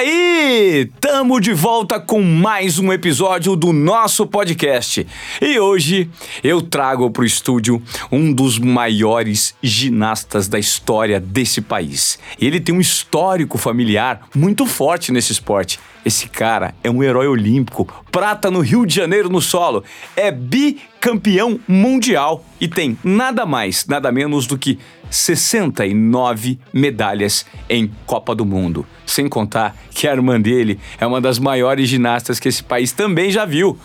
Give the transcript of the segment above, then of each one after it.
aí! Tamo de volta com mais um episódio do nosso podcast. E hoje eu trago pro estúdio um dos maiores ginastas da história desse país. Ele tem um histórico familiar muito forte nesse esporte. Esse cara é um herói olímpico, prata no Rio de Janeiro no solo, é bicampeão mundial e tem nada mais, nada menos do que 69 medalhas em Copa do Mundo. Sem contar que a irmã dele é uma das maiores ginastas que esse país também já viu.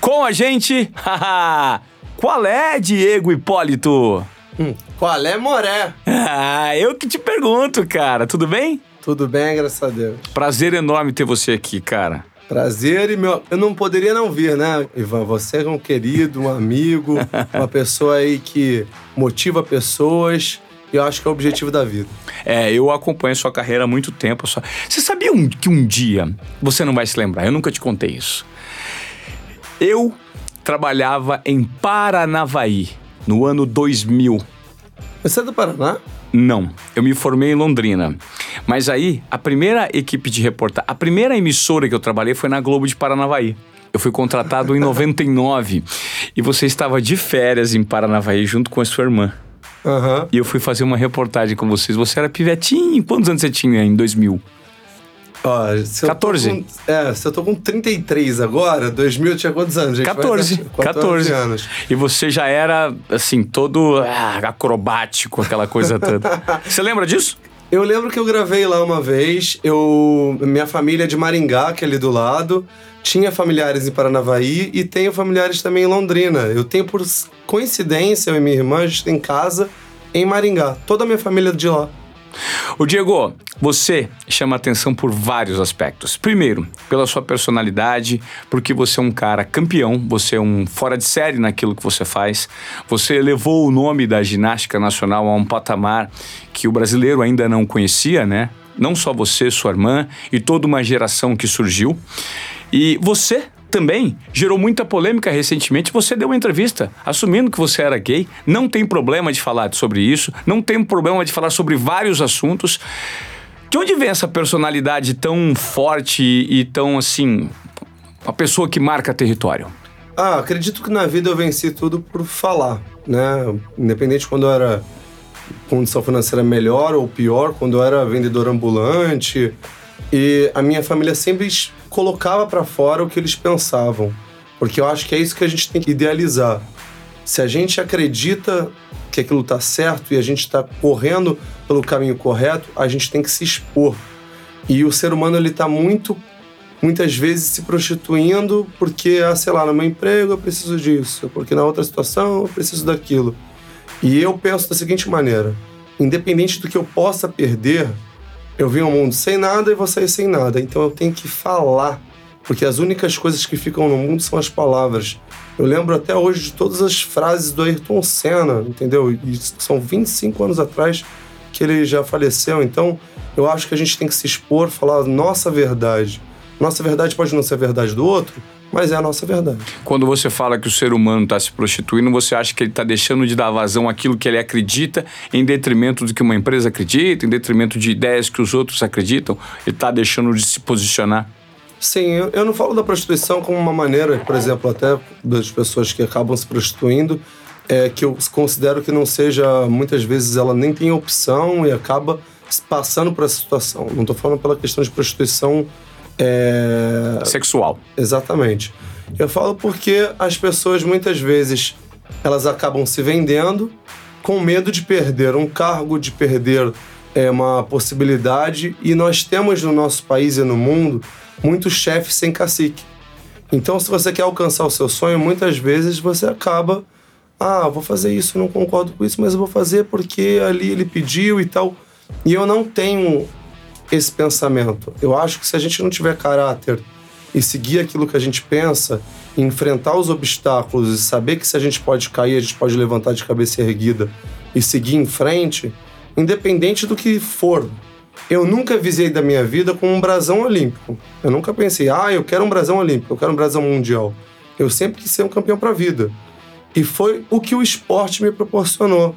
Com a gente, qual é, Diego Hipólito? Hum, qual é, Moré? Ah, eu que te pergunto, cara, tudo bem? Tudo bem, graças a Deus. Prazer enorme ter você aqui, cara. Prazer e meu. Eu não poderia não vir, né, Ivan? Você é um querido, um amigo, uma pessoa aí que motiva pessoas. E eu acho que é o objetivo da vida. É, eu acompanho a sua carreira há muito tempo. Só... Você sabia um, que um dia, você não vai se lembrar, eu nunca te contei isso. Eu trabalhava em Paranavaí, no ano 2000. Você é do Paraná? Não, eu me formei em Londrina. Mas aí, a primeira equipe de reportagem, a primeira emissora que eu trabalhei foi na Globo de Paranavaí. Eu fui contratado em 99 e você estava de férias em Paranavaí junto com a sua irmã. Aham. E eu fui fazer uma reportagem com vocês. Você era pivetinho. Quantos anos você tinha em 2000? Ó, se eu tô 14. com- é, se eu tô com 33 agora, 2000 eu tinha quantos anos, gente? 14. Faz- 14 anos. E você já era, assim, todo ah, acrobático, aquela coisa toda. Você lembra disso? Eu lembro que eu gravei lá uma vez. Eu, minha família é de Maringá, que é ali do lado. Tinha familiares em Paranavaí e tenho familiares também em Londrina. Eu tenho, por coincidência, eu e minha irmã, a gente tem casa em Maringá. Toda a minha família é de lá. O Diego, você chama atenção por vários aspectos. Primeiro, pela sua personalidade, porque você é um cara campeão, você é um fora de série naquilo que você faz. Você elevou o nome da ginástica nacional a um patamar que o brasileiro ainda não conhecia, né? Não só você, sua irmã e toda uma geração que surgiu. E você também gerou muita polêmica recentemente. Você deu uma entrevista assumindo que você era gay. Não tem problema de falar sobre isso, não tem problema de falar sobre vários assuntos. De onde vem essa personalidade tão forte e tão assim. Uma pessoa que marca território? Ah, acredito que na vida eu venci tudo por falar, né? Independente quando eu era condição financeira melhor ou pior, quando eu era vendedor ambulante. E a minha família sempre colocava pra fora o que eles pensavam. Porque eu acho que é isso que a gente tem que idealizar. Se a gente acredita que aquilo tá certo e a gente tá correndo pelo caminho correto, a gente tem que se expor. E o ser humano ele tá muito muitas vezes se prostituindo porque, ah, sei lá, no meu emprego eu preciso disso, porque na outra situação eu preciso daquilo. E eu penso da seguinte maneira: independente do que eu possa perder, eu vim ao mundo sem nada e sair sem nada. Então eu tenho que falar, porque as únicas coisas que ficam no mundo são as palavras. Eu lembro até hoje de todas as frases do Ayrton Senna, entendeu? E são 25 anos atrás que ele já faleceu. Então eu acho que a gente tem que se expor, falar a nossa verdade. Nossa verdade pode não ser a verdade do outro, mas é a nossa verdade. Quando você fala que o ser humano está se prostituindo, você acha que ele está deixando de dar vazão àquilo que ele acredita em detrimento do que uma empresa acredita, em detrimento de ideias que os outros acreditam? Ele está deixando de se posicionar? Sim, eu, eu não falo da prostituição como uma maneira, por exemplo, até das pessoas que acabam se prostituindo, é, que eu considero que não seja, muitas vezes ela nem tem opção e acaba passando por essa situação. Não estou falando pela questão de prostituição. É, Sexual. Exatamente. Eu falo porque as pessoas muitas vezes elas acabam se vendendo com medo de perder um cargo, de perder é, uma possibilidade e nós temos no nosso país e no mundo muitos chefes sem cacique. Então, se você quer alcançar o seu sonho, muitas vezes você acaba, ah, vou fazer isso, não concordo com isso, mas eu vou fazer porque ali ele pediu e tal. E eu não tenho esse pensamento. Eu acho que se a gente não tiver caráter e seguir aquilo que a gente pensa, enfrentar os obstáculos e saber que se a gente pode cair, a gente pode levantar de cabeça erguida e seguir em frente, independente do que for. Eu nunca visei da minha vida com um brasão olímpico. Eu nunca pensei, ah, eu quero um brasão olímpico, eu quero um brasão mundial. Eu sempre quis ser um campeão para a vida. E foi o que o esporte me proporcionou.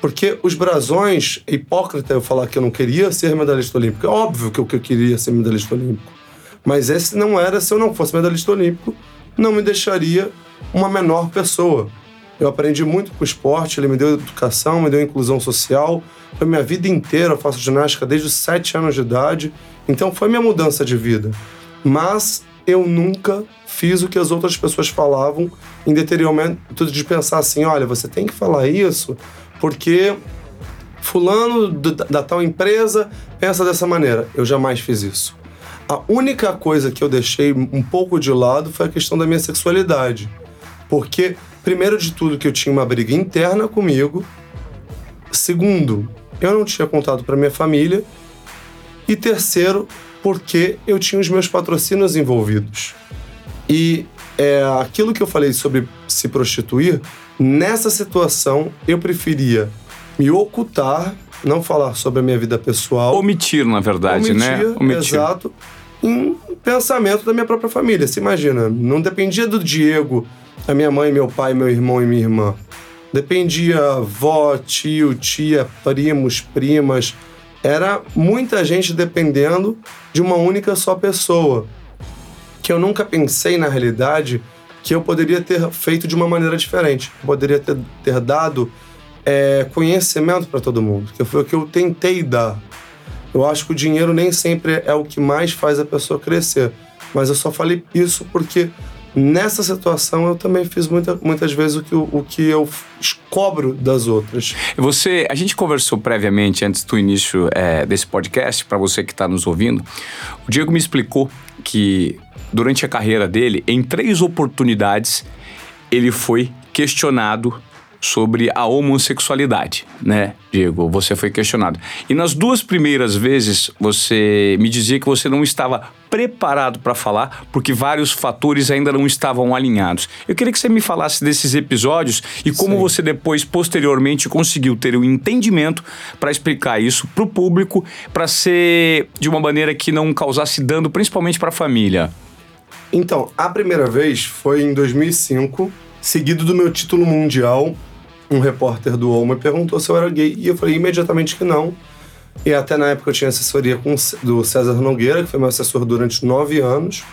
Porque os brasões, é hipócrita eu falar que eu não queria ser medalhista olímpico. É óbvio que eu queria ser medalhista olímpico. Mas esse não era, se eu não fosse medalhista olímpico, não me deixaria uma menor pessoa. Eu aprendi muito com o esporte, ele me deu educação, me deu inclusão social. Foi minha vida inteira, eu faço ginástica desde os sete anos de idade. Então foi minha mudança de vida. Mas eu nunca fiz o que as outras pessoas falavam em detrimento de pensar assim: olha, você tem que falar isso porque fulano da tal empresa pensa dessa maneira. Eu jamais fiz isso. A única coisa que eu deixei um pouco de lado foi a questão da minha sexualidade. Porque, primeiro de tudo, que eu tinha uma briga interna comigo. Segundo, eu não tinha contado para minha família. E terceiro, porque eu tinha os meus patrocínios envolvidos. E é, aquilo que eu falei sobre se prostituir, nessa situação eu preferia me ocultar, não falar sobre a minha vida pessoal. Omitir, na verdade, omitir, né? Omitir. Exato. Em pensamento da minha própria família. Se imagina, não dependia do Diego, a minha mãe, meu pai, meu irmão e minha irmã. Dependia avó, tio, tia, primos, primas. Era muita gente dependendo de uma única só pessoa. Que eu nunca pensei, na realidade, que eu poderia ter feito de uma maneira diferente. Eu poderia ter, ter dado é, conhecimento para todo mundo, que foi o que eu tentei dar. Eu acho que o dinheiro nem sempre é o que mais faz a pessoa crescer, mas eu só falei isso porque nessa situação eu também fiz muita, muitas vezes o que, o que eu cobro das outras. Você, a gente conversou previamente antes do início é, desse podcast para você que está nos ouvindo. O Diego me explicou que durante a carreira dele, em três oportunidades, ele foi questionado sobre a homossexualidade, né, Diego? Você foi questionado. E nas duas primeiras vezes, você me dizia que você não estava preparado para falar, porque vários fatores ainda não estavam alinhados. Eu queria que você me falasse desses episódios e como Sim. você depois, posteriormente, conseguiu ter o um entendimento para explicar isso para o público, para ser de uma maneira que não causasse dano, principalmente para a família. Então, a primeira vez foi em 2005, seguido do meu título mundial. Um repórter do UOL me perguntou se eu era gay e eu falei imediatamente que não. E até na época eu tinha assessoria com, do César Nogueira, que foi meu assessor durante nove anos.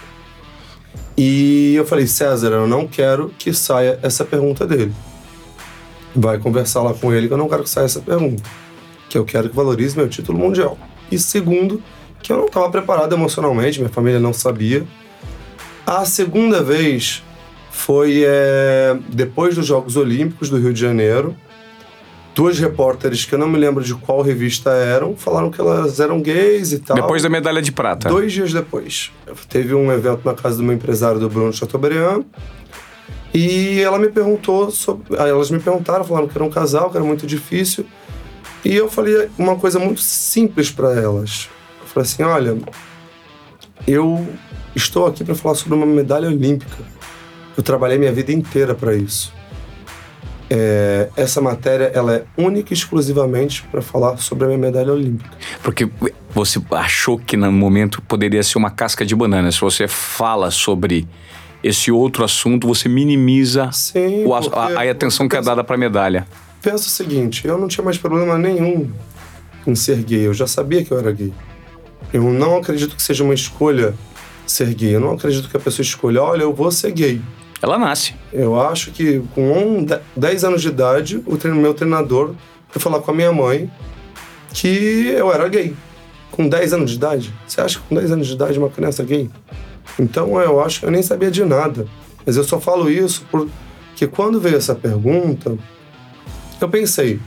E eu falei, César, eu não quero que saia essa pergunta dele. Vai conversar lá com ele que eu não quero que saia essa pergunta. Que eu quero que valorize meu título mundial. E segundo, que eu não estava preparado emocionalmente, minha família não sabia. A segunda vez foi é, depois dos Jogos Olímpicos do Rio de Janeiro. Duas repórteres, que eu não me lembro de qual revista eram, falaram que elas eram gays e tal. Depois da medalha de prata. Dois dias depois. Teve um evento na casa do meu empresário, do Bruno Chateaubriand. E ela me perguntou sobre. Elas me perguntaram, falaram que era um casal, que era muito difícil. E eu falei uma coisa muito simples para elas. Eu falei assim: olha, eu estou aqui para falar sobre uma medalha olímpica. Eu trabalhei minha vida inteira para isso. É, essa matéria ela é única e exclusivamente para falar sobre a minha medalha olímpica. Porque você achou que no momento poderia ser uma casca de banana. Se você fala sobre esse outro assunto, você minimiza Sim, o, a, a, atenção que é dada para a medalha. Pensa o seguinte: eu não tinha mais problema nenhum em ser gay. Eu já sabia que eu era gay. Eu não acredito que seja uma escolha ser gay. Eu não acredito que a pessoa escolha, olha, eu vou ser gay. Ela nasce. Eu acho que com 10 anos de idade, o treino, meu treinador foi falar com a minha mãe que eu era gay. Com 10 anos de idade? Você acha que com 10 anos de idade uma criança é gay? Então eu acho que eu nem sabia de nada. Mas eu só falo isso porque quando veio essa pergunta, eu pensei,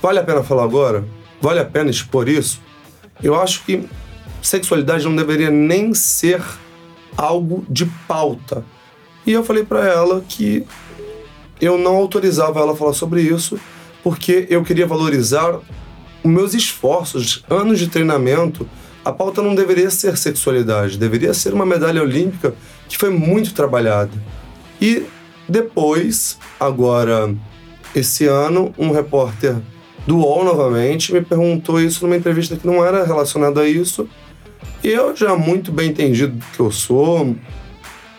vale a pena falar agora? Vale a pena expor isso? Eu acho que sexualidade não deveria nem ser algo de pauta. E eu falei para ela que eu não autorizava ela a falar sobre isso, porque eu queria valorizar os meus esforços, anos de treinamento. A pauta não deveria ser sexualidade, deveria ser uma medalha olímpica que foi muito trabalhada. E depois, agora, esse ano, um repórter do UOL novamente me perguntou isso numa entrevista que não era relacionada a isso eu já muito bem entendido do que eu sou,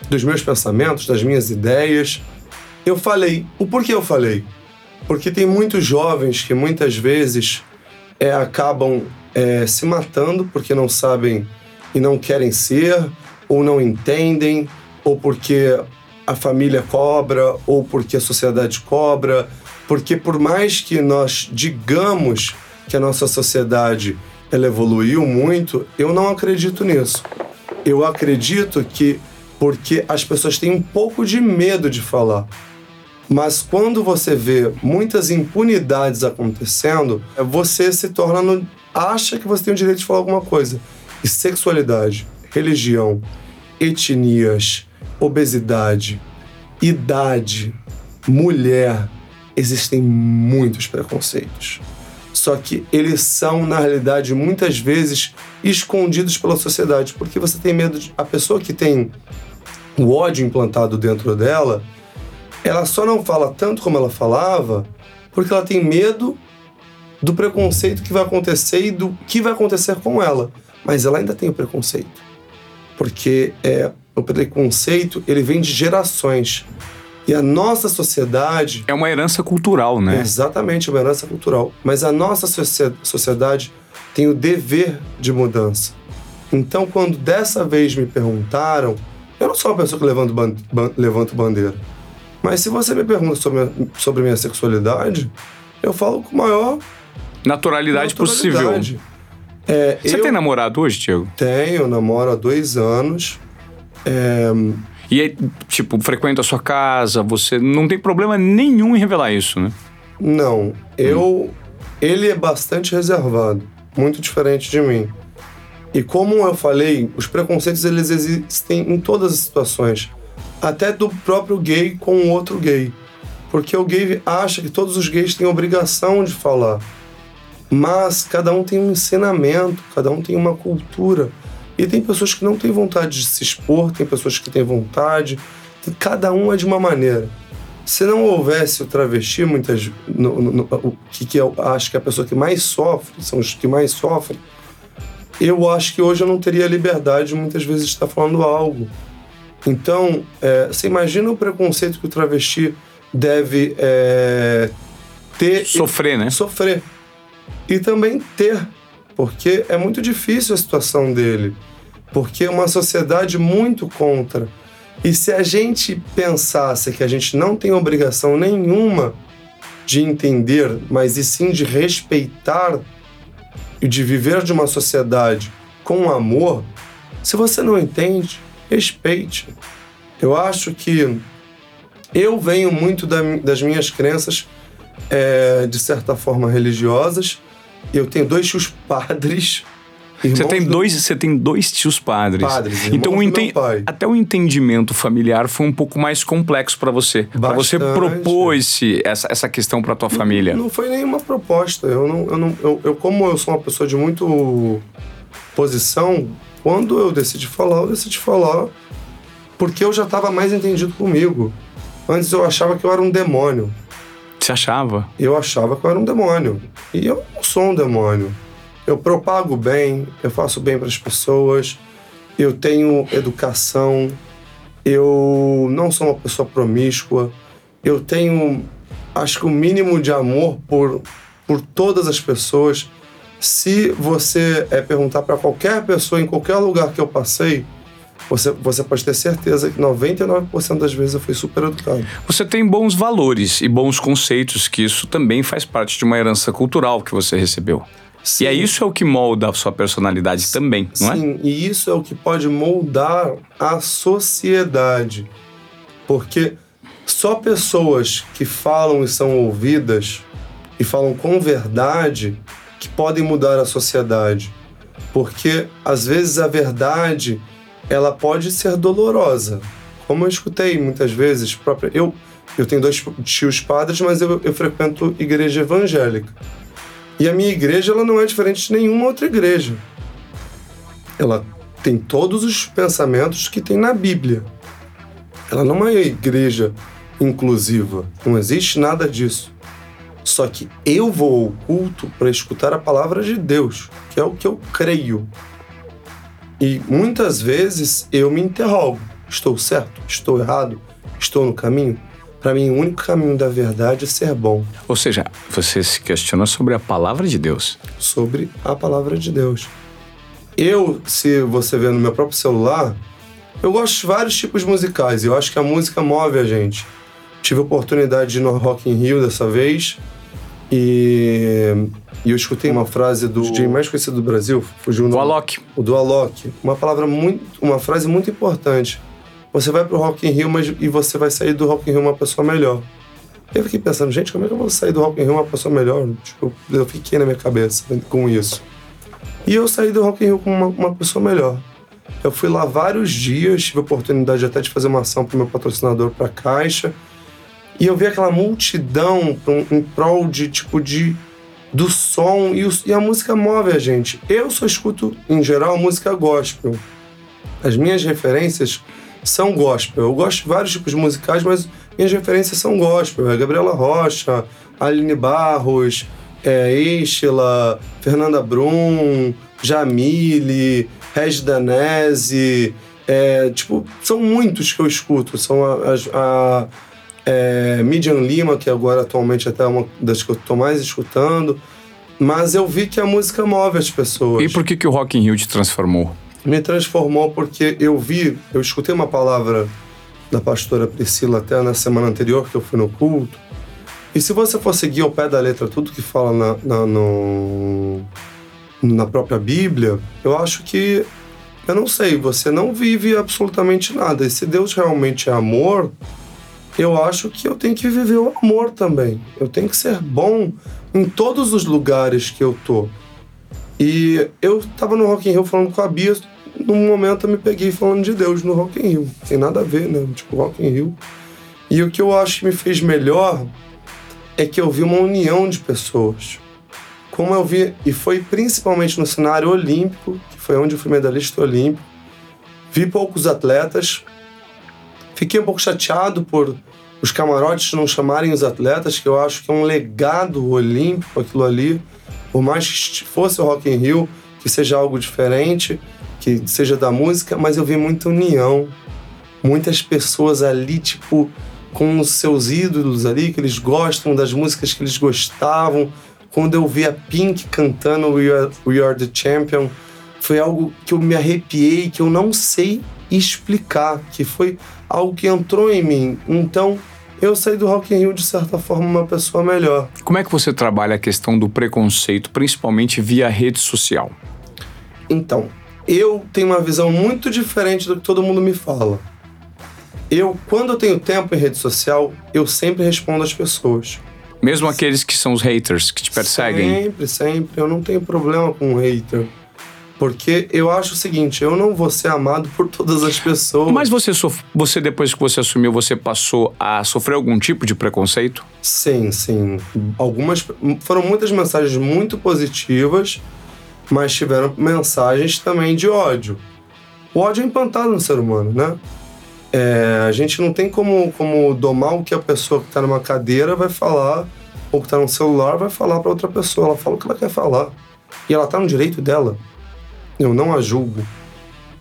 dos meus pensamentos, das minhas ideias, eu falei. O porquê eu falei? Porque tem muitos jovens que muitas vezes é, acabam é, se matando porque não sabem e não querem ser, ou não entendem, ou porque a família cobra, ou porque a sociedade cobra. Porque por mais que nós digamos que a nossa sociedade ela evoluiu muito, eu não acredito nisso. Eu acredito que porque as pessoas têm um pouco de medo de falar. Mas quando você vê muitas impunidades acontecendo, você se torna no, acha que você tem o direito de falar alguma coisa. E sexualidade, religião, etnias, obesidade, idade, mulher, existem muitos preconceitos. Só que eles são, na realidade, muitas vezes escondidos pela sociedade, porque você tem medo de. A pessoa que tem o ódio implantado dentro dela, ela só não fala tanto como ela falava porque ela tem medo do preconceito que vai acontecer e do que vai acontecer com ela. Mas ela ainda tem o preconceito. Porque é, o preconceito ele vem de gerações. E a nossa sociedade. É uma herança cultural, né? É exatamente, uma herança cultural. Mas a nossa sociedade tem o dever de mudança. Então, quando dessa vez me perguntaram, eu não sou uma pessoa que levanto, ban levanto bandeira. Mas se você me pergunta sobre, sobre minha sexualidade, eu falo com maior naturalidade, naturalidade. possível. É, você eu tem namorado hoje, Diego? Tenho, namoro há dois anos. É... E aí, tipo, frequenta a sua casa, você não tem problema nenhum em revelar isso, né? Não. Eu. Hum. Ele é bastante reservado, muito diferente de mim. E como eu falei, os preconceitos eles existem em todas as situações, até do próprio gay com outro gay. Porque o gay acha que todos os gays têm obrigação de falar. Mas cada um tem um ensinamento, cada um tem uma cultura. E tem pessoas que não têm vontade de se expor, tem pessoas que têm vontade, e cada um é de uma maneira. Se não houvesse o travesti, muitas. No, no, no, o que, que eu acho que é a pessoa que mais sofre, são os que mais sofrem, eu acho que hoje eu não teria liberdade muitas vezes de estar falando algo. Então, é, você imagina o preconceito que o travesti deve é, ter. Sofrer, né? Sofrer. E também ter porque é muito difícil a situação dele, porque é uma sociedade muito contra. E se a gente pensasse que a gente não tem obrigação nenhuma de entender, mas e sim de respeitar e de viver de uma sociedade com amor, se você não entende, respeite. Eu acho que eu venho muito das minhas crenças, é, de certa forma, religiosas, eu tenho dois tios padres. Você tem, do... dois, você tem dois tios padres. Padres, então o enten... até o entendimento familiar foi um pouco mais complexo para você. Para você propor esse, essa, essa questão para tua família. Não, não, foi nenhuma proposta. Eu, não, eu, não, eu, eu, como eu sou uma pessoa de muito posição, quando eu decidi falar, eu decidi falar porque eu já estava mais entendido comigo. Antes eu achava que eu era um demônio. Você achava? Eu achava que eu era um demônio. E eu não sou um demônio. Eu propago bem, eu faço bem para as pessoas, eu tenho educação, eu não sou uma pessoa promíscua, eu tenho, acho que o um mínimo de amor por, por todas as pessoas. Se você é, perguntar para qualquer pessoa em qualquer lugar que eu passei, você, você pode ter certeza que 99% das vezes eu fui super educado. Você tem bons valores e bons conceitos, que isso também faz parte de uma herança cultural que você recebeu. Sim. E é isso é o que molda a sua personalidade também, não é? Sim, e isso é o que pode moldar a sociedade. Porque só pessoas que falam e são ouvidas e falam com verdade que podem mudar a sociedade. Porque às vezes a verdade ela pode ser dolorosa. Como eu escutei muitas vezes, própria, eu, eu tenho dois tios padres, mas eu, eu frequento igreja evangélica. E a minha igreja ela não é diferente de nenhuma outra igreja. Ela tem todos os pensamentos que tem na Bíblia. Ela não é uma igreja inclusiva. Não existe nada disso. Só que eu vou ao culto para escutar a palavra de Deus, que é o que eu creio. E muitas vezes eu me interrogo: estou certo? Estou errado? Estou no caminho? Para mim, o único caminho da verdade é ser bom. Ou seja, você se questiona sobre a palavra de Deus. Sobre a palavra de Deus. Eu, se você ver no meu próprio celular, eu gosto de vários tipos musicais. Eu acho que a música move a gente. Tive a oportunidade de ir no Rock in Rio dessa vez e, e eu escutei uma frase do DJ mais conhecido do Brasil, fugiu o nome. Alok. O do Alok. Uma palavra muito, uma frase muito importante. Você vai pro Rock in Rio, mas e você vai sair do Rock in Rio uma pessoa melhor. Eu fiquei pensando, gente, como é que eu vou sair do Rock in Rio uma pessoa melhor? Tipo, eu fiquei na minha cabeça com isso. E eu saí do Rock in Rio com uma, uma pessoa melhor. Eu fui lá vários dias, tive a oportunidade até de fazer uma ação pro meu patrocinador pra Caixa. E eu vi aquela multidão em prol de, tipo, de do som e, os- e a música move a gente. Eu só escuto, em geral, música gospel. As minhas referências são gospel. Eu gosto de vários tipos musicais, mas minhas referências são gospel. É Gabriela Rocha, Aline Barros, é, Estela, Fernanda Brum, Jamile, Regis Danese. É, tipo, são muitos que eu escuto. São a, as- a, é, Midian Lima, que agora atualmente até é uma das que eu tô mais escutando. Mas eu vi que a música move as pessoas E por que, que o Rock in Rio te transformou? me transformou porque eu vi, eu escutei uma palavra da pastora Priscila até na semana anterior que eu fui no culto. E se você for seguir ao pé da letra tudo que fala na, na, no- na própria Bíblia, eu acho que, eu não sei, você não vive absolutamente nada. E se Deus realmente é amor, eu acho que eu tenho que viver o amor também. Eu tenho que ser bom em todos os lugares que eu tô. E eu tava no Rock in Rio falando com a Bia, num momento eu me peguei falando de Deus no Rock in Rio. Tem nada a ver, né? Tipo, Rock in Rio. E o que eu acho que me fez melhor é que eu vi uma união de pessoas. Como eu vi, e foi principalmente no cenário olímpico, que foi onde eu fui medalhista olímpico, vi poucos atletas, fiquei um pouco chateado por os camarotes não chamarem os atletas, que eu acho que é um legado olímpico aquilo ali, por mais que fosse o Rock in Rio, que seja algo diferente, que seja da música, mas eu vi muita união, muitas pessoas ali, tipo, com os seus ídolos ali, que eles gostam das músicas que eles gostavam. Quando eu vi a Pink cantando We Are, We Are the Champion, foi algo que eu me arrepiei, que eu não sei explicar, que foi algo que entrou em mim. Então, eu saí do Rock in Rio, de certa forma, uma pessoa melhor. Como é que você trabalha a questão do preconceito, principalmente via rede social? Então, eu tenho uma visão muito diferente do que todo mundo me fala. Eu, quando eu tenho tempo em rede social, eu sempre respondo às pessoas. Mesmo aqueles que são os haters que te perseguem. Sempre, sempre. Eu não tenho problema com hater. Porque eu acho o seguinte, eu não vou ser amado por todas as pessoas. Mas você, sof- você, depois que você assumiu, você passou a sofrer algum tipo de preconceito? Sim, sim. Algumas. Foram muitas mensagens muito positivas, mas tiveram mensagens também de ódio. O ódio é implantado no ser humano, né? É, a gente não tem como, como domar o que a pessoa que está numa cadeira vai falar, ou que está no celular vai falar para outra pessoa. Ela fala o que ela quer falar. E ela está no direito dela. Eu não a julgo.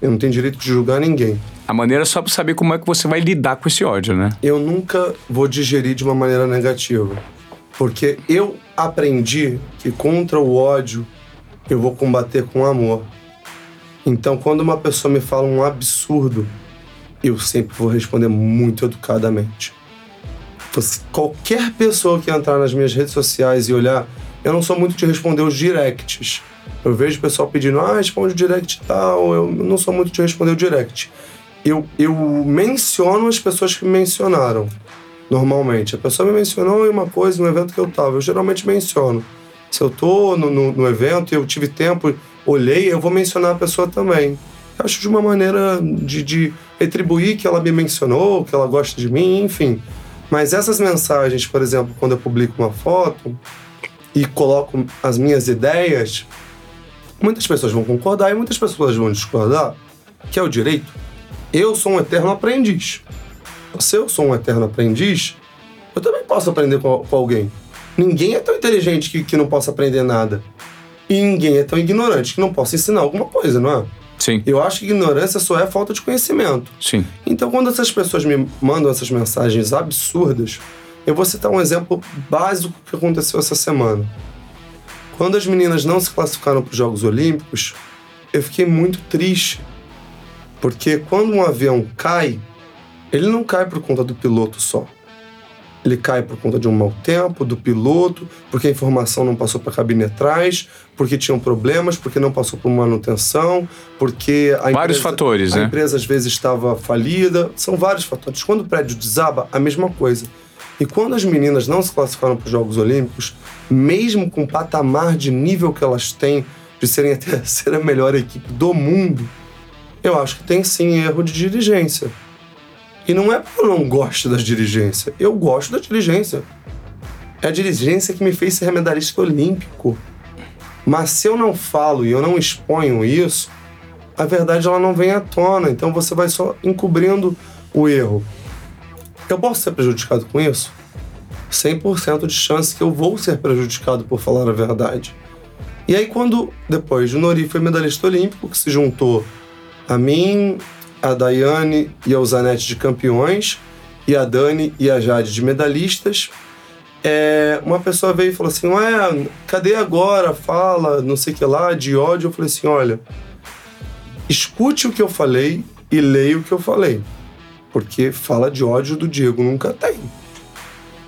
Eu não tenho direito de julgar ninguém. A maneira é só pra saber como é que você vai lidar com esse ódio, né? eu nunca vou digerir de uma maneira negativa. Porque eu aprendi que contra o ódio eu vou combater com amor. Então, quando uma pessoa me fala um absurdo, eu sempre vou responder muito educadamente. Você- qualquer pessoa que entrar nas minhas redes sociais e olhar, eu não sou muito de responder os directs. Eu vejo o pessoal pedindo, ah, responde o direct e tal. Eu não sou muito de responder o direct. Eu, eu menciono as pessoas que me mencionaram, normalmente. A pessoa me mencionou em uma coisa, no evento que eu tava. Eu geralmente menciono. Se eu tô no, no, no evento e eu tive tempo, olhei, eu vou mencionar a pessoa também. Eu acho de uma maneira de, de retribuir que ela me mencionou, que ela gosta de mim, enfim. Mas essas mensagens, por exemplo, quando eu publico uma foto e coloco as minhas ideias, muitas pessoas vão concordar e muitas pessoas vão discordar, que é o direito. Eu sou um eterno aprendiz. Se eu sou um eterno aprendiz, eu também posso aprender com, com alguém. Ninguém é tão inteligente que, que não possa aprender nada. E ninguém é tão ignorante que não possa ensinar alguma coisa, não é? Sim. Eu acho que ignorância só é falta de conhecimento. Sim. Então, quando essas pessoas me mandam essas mensagens absurdas, eu vou citar um exemplo básico que aconteceu essa semana. Quando as meninas não se classificaram para os Jogos Olímpicos, eu fiquei muito triste. Porque quando um avião cai, ele não cai por conta do piloto só. Ele cai por conta de um mau tempo do piloto, porque a informação não passou para a cabine atrás, porque tinham problemas, porque não passou por manutenção, porque a vários empresa, fatores, a né? empresa às vezes estava falida. São vários fatores. Quando o prédio desaba, a mesma coisa. E quando as meninas não se classificaram para os Jogos Olímpicos, mesmo com o patamar de nível que elas têm de serem a terceira melhor equipe do mundo, eu acho que tem sim erro de dirigência. E não é porque eu não gosto da dirigência. Eu gosto da dirigência. É a dirigência que me fez ser medalhista olímpico. Mas se eu não falo e eu não exponho isso, a verdade ela não vem à tona. Então você vai só encobrindo o erro. Eu posso ser prejudicado com isso? 100% de chance que eu vou ser prejudicado por falar a verdade. E aí, quando depois o Nori foi medalhista olímpico, que se juntou a mim, a Daiane e a Zanetti de campeões, e a Dani e a Jade de medalhistas, é, uma pessoa veio e falou assim: Ué, cadê agora? Fala, não sei o que lá, de ódio. Eu falei assim: olha, escute o que eu falei e leia o que eu falei. Porque fala de ódio do Diego nunca tem.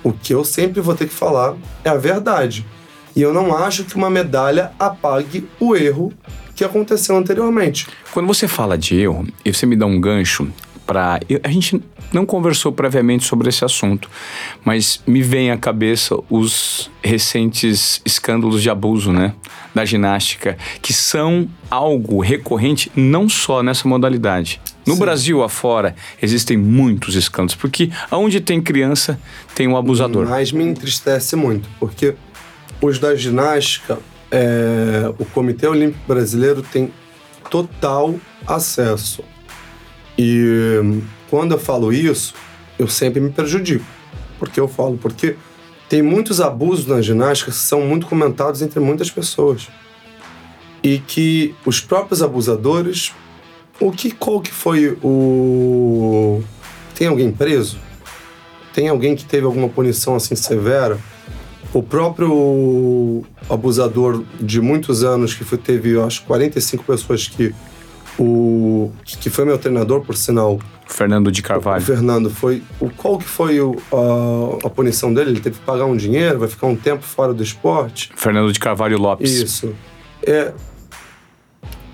O que eu sempre vou ter que falar é a verdade. E eu não acho que uma medalha apague o erro que aconteceu anteriormente. Quando você fala de erro, e você me dá um gancho para. A gente não conversou previamente sobre esse assunto, mas me vem à cabeça os recentes escândalos de abuso, né? Da ginástica, que são algo recorrente não só nessa modalidade. No Sim. Brasil afora existem muitos escândalos, porque aonde tem criança tem um abusador. Mas me entristece muito, porque os da ginástica, é, o Comitê Olímpico Brasileiro tem total acesso. E hum, quando eu falo isso, eu sempre me prejudico. Porque eu falo, porque tem muitos abusos na ginástica que são muito comentados entre muitas pessoas. E que os próprios abusadores. O que, qual que foi o. Tem alguém preso? Tem alguém que teve alguma punição assim severa? O próprio abusador de muitos anos, que foi, teve, eu acho, 45 pessoas que. O, que foi meu treinador, por sinal, Fernando de o Carvalho. Fernando, foi. O, qual que foi o, a, a punição dele? Ele teve que pagar um dinheiro, vai ficar um tempo fora do esporte? Fernando de Carvalho Lopes. Isso. É,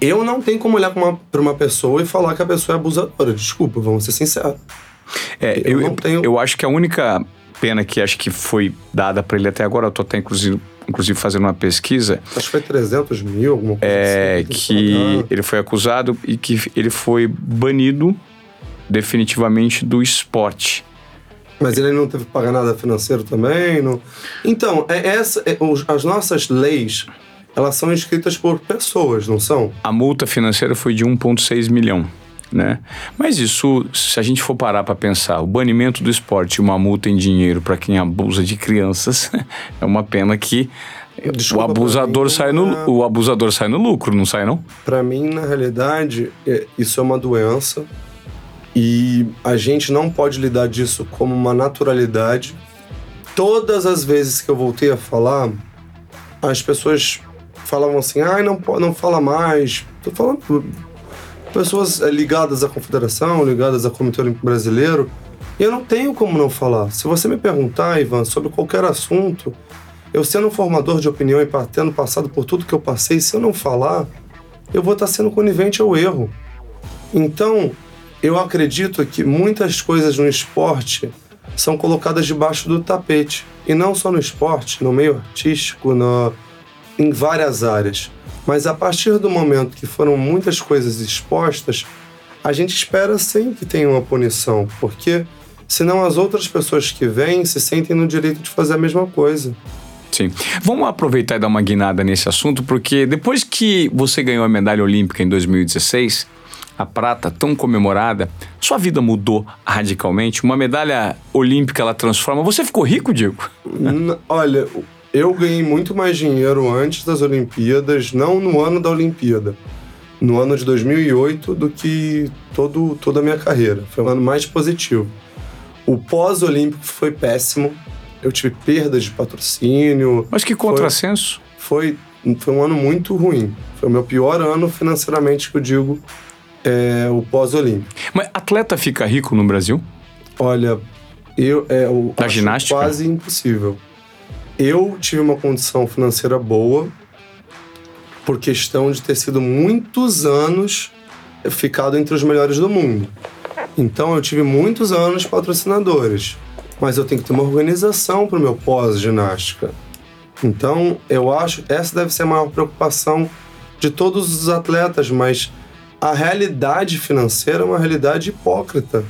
eu não tenho como olhar para uma, uma pessoa e falar que a pessoa é abusadora. Desculpa, vamos ser sinceros. É, Eu eu, tenho- eu acho que a única pena que acho que foi dada para ele até agora, eu tô até inclusive, inclusive fazendo uma pesquisa, Acho que foi 300 mil, alguma coisa é assim. que ele foi acusado e que ele foi banido definitivamente do esporte. Mas ele não teve que pagar nada financeiro também. Não... Então, é essa, é, os- as nossas leis, elas são escritas por pessoas, não são? A multa financeira foi de 1,6 milhão. Né? Mas isso, se a gente for parar para pensar, o banimento do esporte e uma multa em dinheiro para quem abusa de crianças é uma pena que Desculpa, o abusador mim, sai no é- o abusador sai no lucro, não sai não? Para mim, na realidade, é- isso é uma doença e a gente não pode lidar disso como uma naturalidade. Todas as vezes que eu voltei a falar, as pessoas falavam assim: ai, não, não fala mais. Tô falando pessoas eh, ligadas à confederação, ligadas ao Comitê Olímpico Brasileiro. E eu não tenho como não falar. Se você me perguntar, Ivan, sobre qualquer assunto, eu sendo um formador de opinião e tendo passado por tudo que eu passei, se eu não falar, eu vou estar sendo conivente ao erro. Então, eu acredito que muitas coisas no esporte são colocadas debaixo do tapete. E não só no esporte, no meio artístico, no, em várias áreas. Mas a partir do momento que foram muitas coisas expostas, a gente espera sim que tenha uma punição, porque senão as outras pessoas que vêm se sentem no direito de fazer a mesma coisa. Sim. Vamos aproveitar e dar uma guinada nesse assunto, porque depois que você ganhou a medalha olímpica em 2016, a prata tão comemorada, sua vida mudou radicalmente. Uma medalha olímpica ela transforma. Você ficou rico, Diego? Olha, eu ganhei muito mais dinheiro antes das Olimpíadas, não no ano da Olimpíada, no ano de 2008 do que todo, toda a minha carreira. Foi um ano mais positivo. O pós-olímpico foi péssimo. Eu tive perdas de patrocínio. Mas que contrassenso. Foi, foi, foi um ano muito ruim. Foi o meu pior ano financeiramente, que eu digo, é, o pós-olímpico. Mas atleta fica rico no Brasil? Olha, eu é o da ginástica quase impossível. Eu tive uma condição financeira boa por questão de ter sido muitos anos ficado entre os melhores do mundo. Então eu tive muitos anos patrocinadores, mas eu tenho que ter uma organização para o meu pós-ginástica. Então eu acho que essa deve ser a maior preocupação de todos os atletas, mas a realidade financeira é uma realidade hipócrita.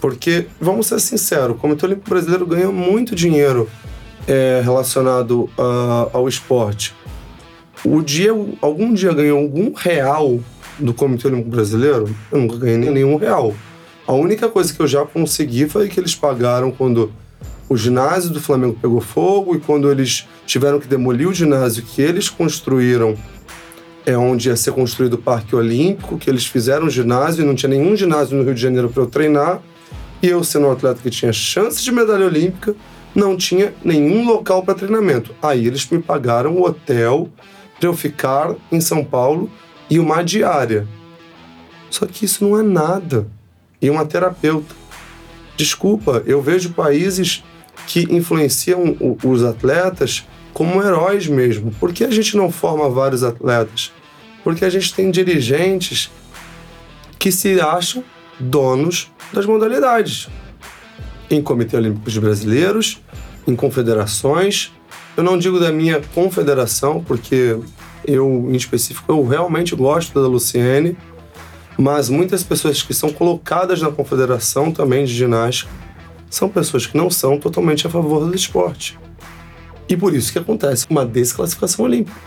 Porque, vamos ser sinceros, o Comitê Olímpico Brasileiro ganha muito dinheiro é, relacionado uh, ao esporte. O dia, algum dia ganhou algum real do Comitê Olímpico Brasileiro? Eu nunca ganhei nenhum real. A única coisa que eu já consegui foi que eles pagaram quando o ginásio do Flamengo pegou fogo e quando eles tiveram que demolir o ginásio que eles construíram, é onde ia ser construído o Parque Olímpico, que eles fizeram um ginásio e não tinha nenhum ginásio no Rio de Janeiro para eu treinar. E eu, sendo um atleta que tinha chance de medalha olímpica, não tinha nenhum local para treinamento. Aí eles me pagaram o hotel para eu ficar em São Paulo e uma diária. Só que isso não é nada e uma terapeuta. Desculpa, eu vejo países que influenciam os atletas como heróis mesmo. Por que a gente não forma vários atletas? Porque a gente tem dirigentes que se acham donos das modalidades. Em Comitê Olímpico de Brasileiros, em confederações. Eu não digo da minha confederação, porque eu, em específico, eu realmente gosto da Luciene mas muitas pessoas que são colocadas na confederação também de ginástica são pessoas que não são totalmente a favor do esporte. E por isso que acontece uma desclassificação olímpica.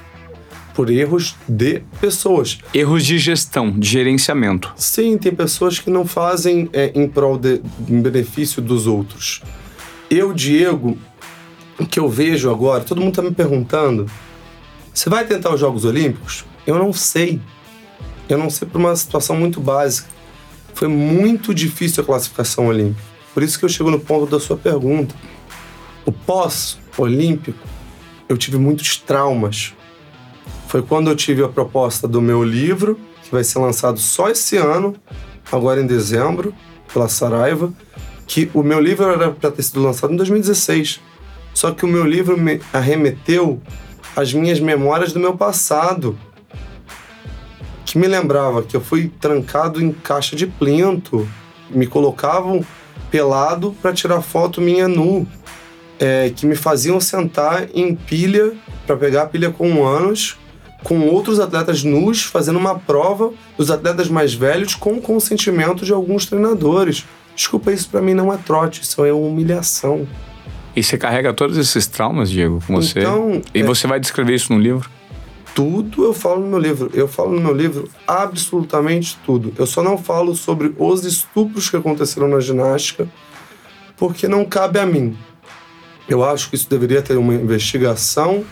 Por erros de pessoas. Erros de gestão, de gerenciamento. Sim, tem pessoas que não fazem é, em prol de, em benefício dos outros. Eu, Diego, o que eu vejo agora, todo mundo está me perguntando: você vai tentar os Jogos Olímpicos? Eu não sei. Eu não sei por uma situação muito básica. Foi muito difícil a classificação olímpica. Por isso que eu chego no ponto da sua pergunta. O pós-olímpico, eu tive muitos traumas. Foi quando eu tive a proposta do meu livro, que vai ser lançado só esse ano, agora em dezembro, pela Saraiva, que o meu livro era para ter sido lançado em 2016. Só que o meu livro me arremeteu às minhas memórias do meu passado que me lembrava que eu fui trancado em caixa de plinto, me colocavam pelado para tirar foto minha nu, é, que me faziam sentar em pilha para pegar pilha com anos, com outros atletas nus fazendo uma prova dos atletas mais velhos com consentimento de alguns treinadores. Desculpa, isso para mim não é trote, isso é humilhação. E você carrega todos esses traumas, Diego, com você? Então, e é... você vai descrever isso no livro? tudo eu falo no meu livro. Eu falo no meu livro absolutamente tudo. Eu só não falo sobre os estupros que aconteceram na ginástica, porque não cabe a mim. Eu acho que isso deveria ter uma investigação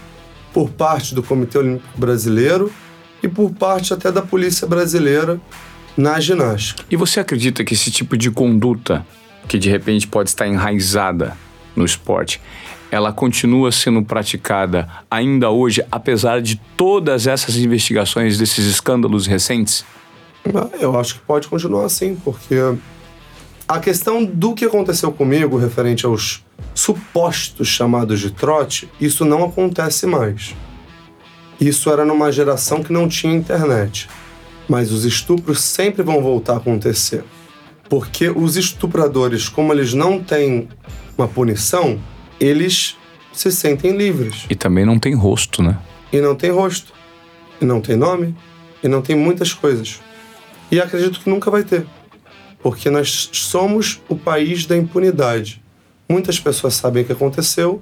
por parte do Comitê Olímpico Brasileiro e por parte até da Polícia Brasileira na ginástica. E você acredita que esse tipo de conduta, que de repente pode estar enraizada no esporte, ela continua sendo praticada ainda hoje, apesar de todas essas investigações desses escândalos recentes? Eu acho que pode continuar assim, porque a questão do que aconteceu comigo referente aos supostos chamados de trote, isso não acontece mais. Isso era numa geração que não tinha internet. Mas os estupros sempre vão voltar a acontecer. Porque os estupradores, como eles não têm uma punição, eles se sentem livres. E também não tem rosto, né? E não tem rosto. E não tem nome. E não tem muitas coisas. E acredito que nunca vai ter. Porque nós somos o país da impunidade. Muitas pessoas sabem o que aconteceu,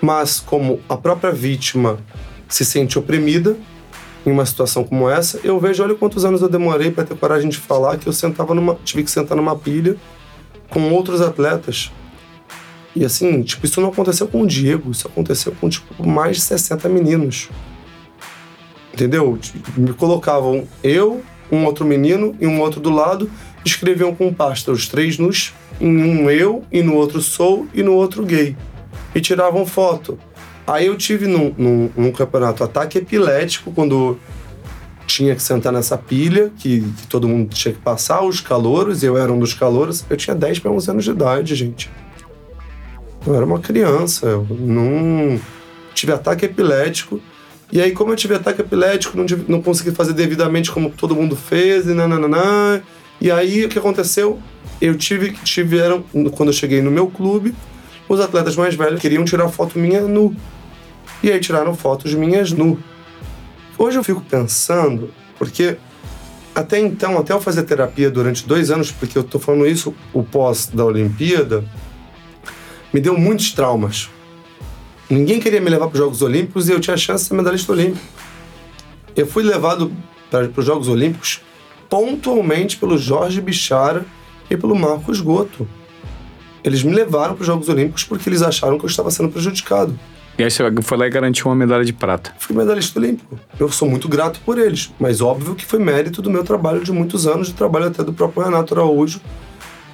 mas como a própria vítima se sente oprimida em uma situação como essa, eu vejo, olha quantos anos eu demorei para ter coragem de falar que eu sentava numa, tive que sentar numa pilha com outros atletas e assim, tipo, isso não aconteceu com o Diego, isso aconteceu com, tipo, mais de 60 meninos. Entendeu? Me colocavam eu, um outro menino e um outro do lado, escreviam com pasta os três nus, em um eu, e no outro sou, e no outro gay. E tiravam foto. Aí eu tive num, num, num campeonato ataque epilético, quando tinha que sentar nessa pilha, que, que, todo mundo tinha que passar, os calouros, eu era um dos calouros. Eu tinha 10 para 11 anos de idade, gente. Eu era uma criança, eu não tive ataque epilético. E aí, como eu tive ataque epilético, não, não consegui fazer devidamente como todo mundo fez, e nananã. E aí, o que aconteceu? Eu tive, tiveram, quando eu cheguei no meu clube, os atletas mais velhos queriam tirar foto minha nu. E aí tiraram fotos minhas nu. Hoje eu fico pensando, porque até então, até eu fazer terapia durante dois anos, porque eu tô falando isso, o pós da Olimpíada, me deu muitos traumas. Ninguém queria me levar para os Jogos Olímpicos e eu tinha a chance de ser medalhista olímpico. Eu fui levado para os Jogos Olímpicos pontualmente pelo Jorge Bichara e pelo Marcos Goto. Eles me levaram para os Jogos Olímpicos porque eles acharam que eu estava sendo prejudicado. E aí você foi lá e garantiu uma medalha de prata. Fui medalhista olímpico. Eu sou muito grato por eles, mas óbvio que foi mérito do meu trabalho de muitos anos, de trabalho até do próprio Renato Araújo,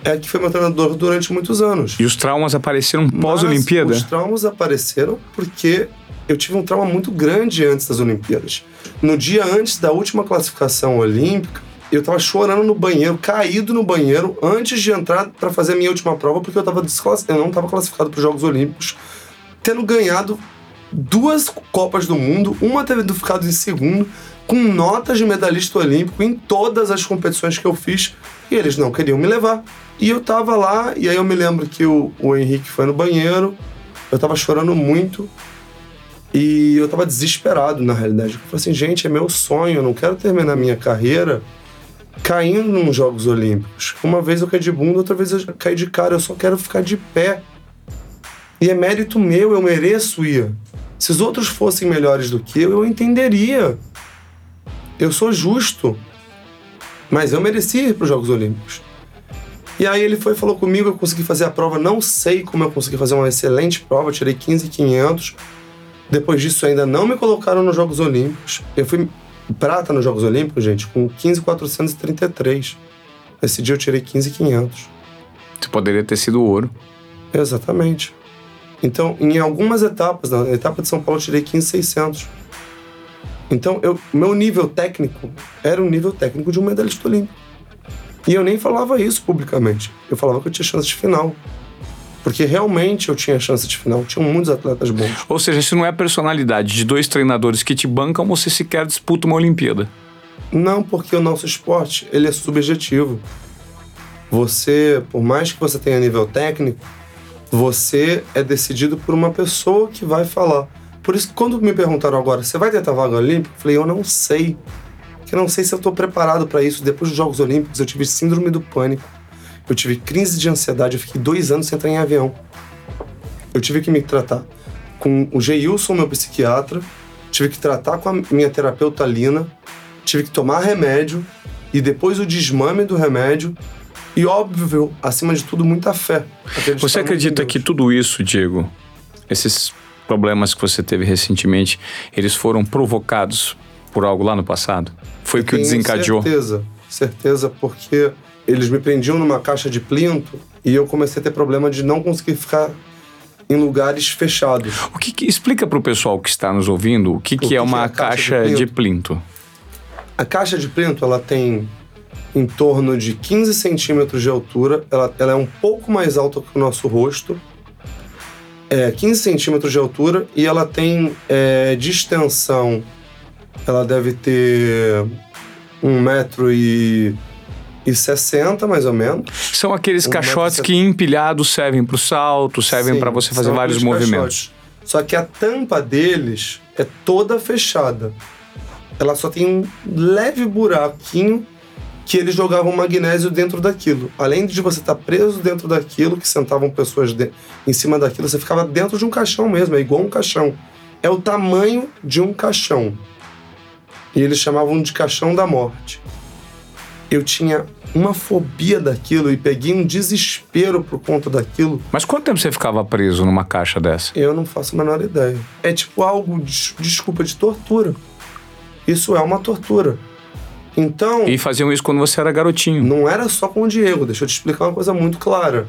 é que foi meu treinador durante muitos anos. E os traumas apareceram pós-Olimpíada? Os traumas apareceram porque eu tive um trauma muito grande antes das Olimpíadas. No dia antes da última classificação olímpica, eu tava chorando no banheiro, caído no banheiro, antes de entrar para fazer a minha última prova, porque eu, tava eu não estava classificado para os Jogos Olímpicos, tendo ganhado duas Copas do Mundo, uma tendo ficado em segundo, com notas de medalhista olímpico em todas as competições que eu fiz, e eles não queriam me levar. E eu tava lá, e aí eu me lembro que o, o Henrique foi no banheiro, eu tava chorando muito, e eu tava desesperado, na realidade. Eu falei assim, gente, é meu sonho, eu não quero terminar minha carreira caindo nos Jogos Olímpicos. Uma vez eu caí de bunda, outra vez eu caí de cara, eu só quero ficar de pé. E é mérito meu, eu mereço ir. Se os outros fossem melhores do que eu, eu entenderia. Eu sou justo. Mas eu merecia ir para os Jogos Olímpicos. E aí ele foi falou comigo, eu consegui fazer a prova, não sei como eu consegui fazer uma excelente prova, tirei 15,500. Depois disso ainda não me colocaram nos Jogos Olímpicos. Eu fui prata nos Jogos Olímpicos, gente, com 15,433. Esse dia eu tirei 15,500. Você poderia ter sido ouro. Exatamente. Então, em algumas etapas, na etapa de São Paulo eu tirei 15,600. Então, eu, meu nível técnico era um nível técnico de um medalhista olímpico. E eu nem falava isso publicamente. Eu falava que eu tinha chance de final. Porque realmente eu tinha chance de final. Tinham muitos atletas bons. Ou seja, isso não é a personalidade de dois treinadores que te bancam, você sequer disputa uma Olimpíada. Não, porque o nosso esporte, ele é subjetivo. Você, por mais que você tenha nível técnico, você é decidido por uma pessoa que vai falar. Por isso quando me perguntaram agora, você vai tentar vaga olímpica? Eu falei, eu não sei que eu não sei se eu estou preparado para isso. Depois dos Jogos Olímpicos, eu tive síndrome do pânico, eu tive crise de ansiedade, eu fiquei dois anos sem entrar em avião. Eu tive que me tratar com o Geilson, meu psiquiatra, tive que tratar com a minha terapeuta Lina, tive que tomar remédio e depois o desmame do remédio e óbvio, acima de tudo, muita fé. Você acredita que tudo isso, Diego, esses problemas que você teve recentemente, eles foram provocados por algo lá no passado? Foi o que o desencadeou? Certeza, certeza, porque eles me prendiam numa caixa de plinto e eu comecei a ter problema de não conseguir ficar em lugares fechados. O que, que explica para o pessoal que está nos ouvindo o que, que, que é uma é caixa, caixa de, plinto? de, plinto? A caixa de plinto ela tem em torno de 15 centímetros de altura. Ela, ela é um pouco mais alta que o nosso rosto. É 15 centímetros de altura e ela tem é, de extensão ela deve ter um metro e, e 60, mais ou menos. São aqueles um caixotes que empilhados servem para o salto, servem para você fazer vários movimentos. Caixotes. Só que a tampa deles é toda fechada. Ela só tem um leve buraquinho que eles jogavam magnésio dentro daquilo. Além de você estar tá preso dentro daquilo, que sentavam pessoas de, em cima daquilo, você ficava dentro de um caixão mesmo, é igual um caixão. É o tamanho de um caixão e eles chamavam de caixão da morte. Eu tinha uma fobia daquilo e peguei um desespero por conta daquilo. Mas quanto tempo você ficava preso numa caixa dessa? Eu não faço a menor ideia. É tipo algo, de, desculpa, de tortura. Isso é uma tortura. Então. E faziam isso quando você era garotinho. Não era só com o Diego, deixa eu te explicar uma coisa muito clara.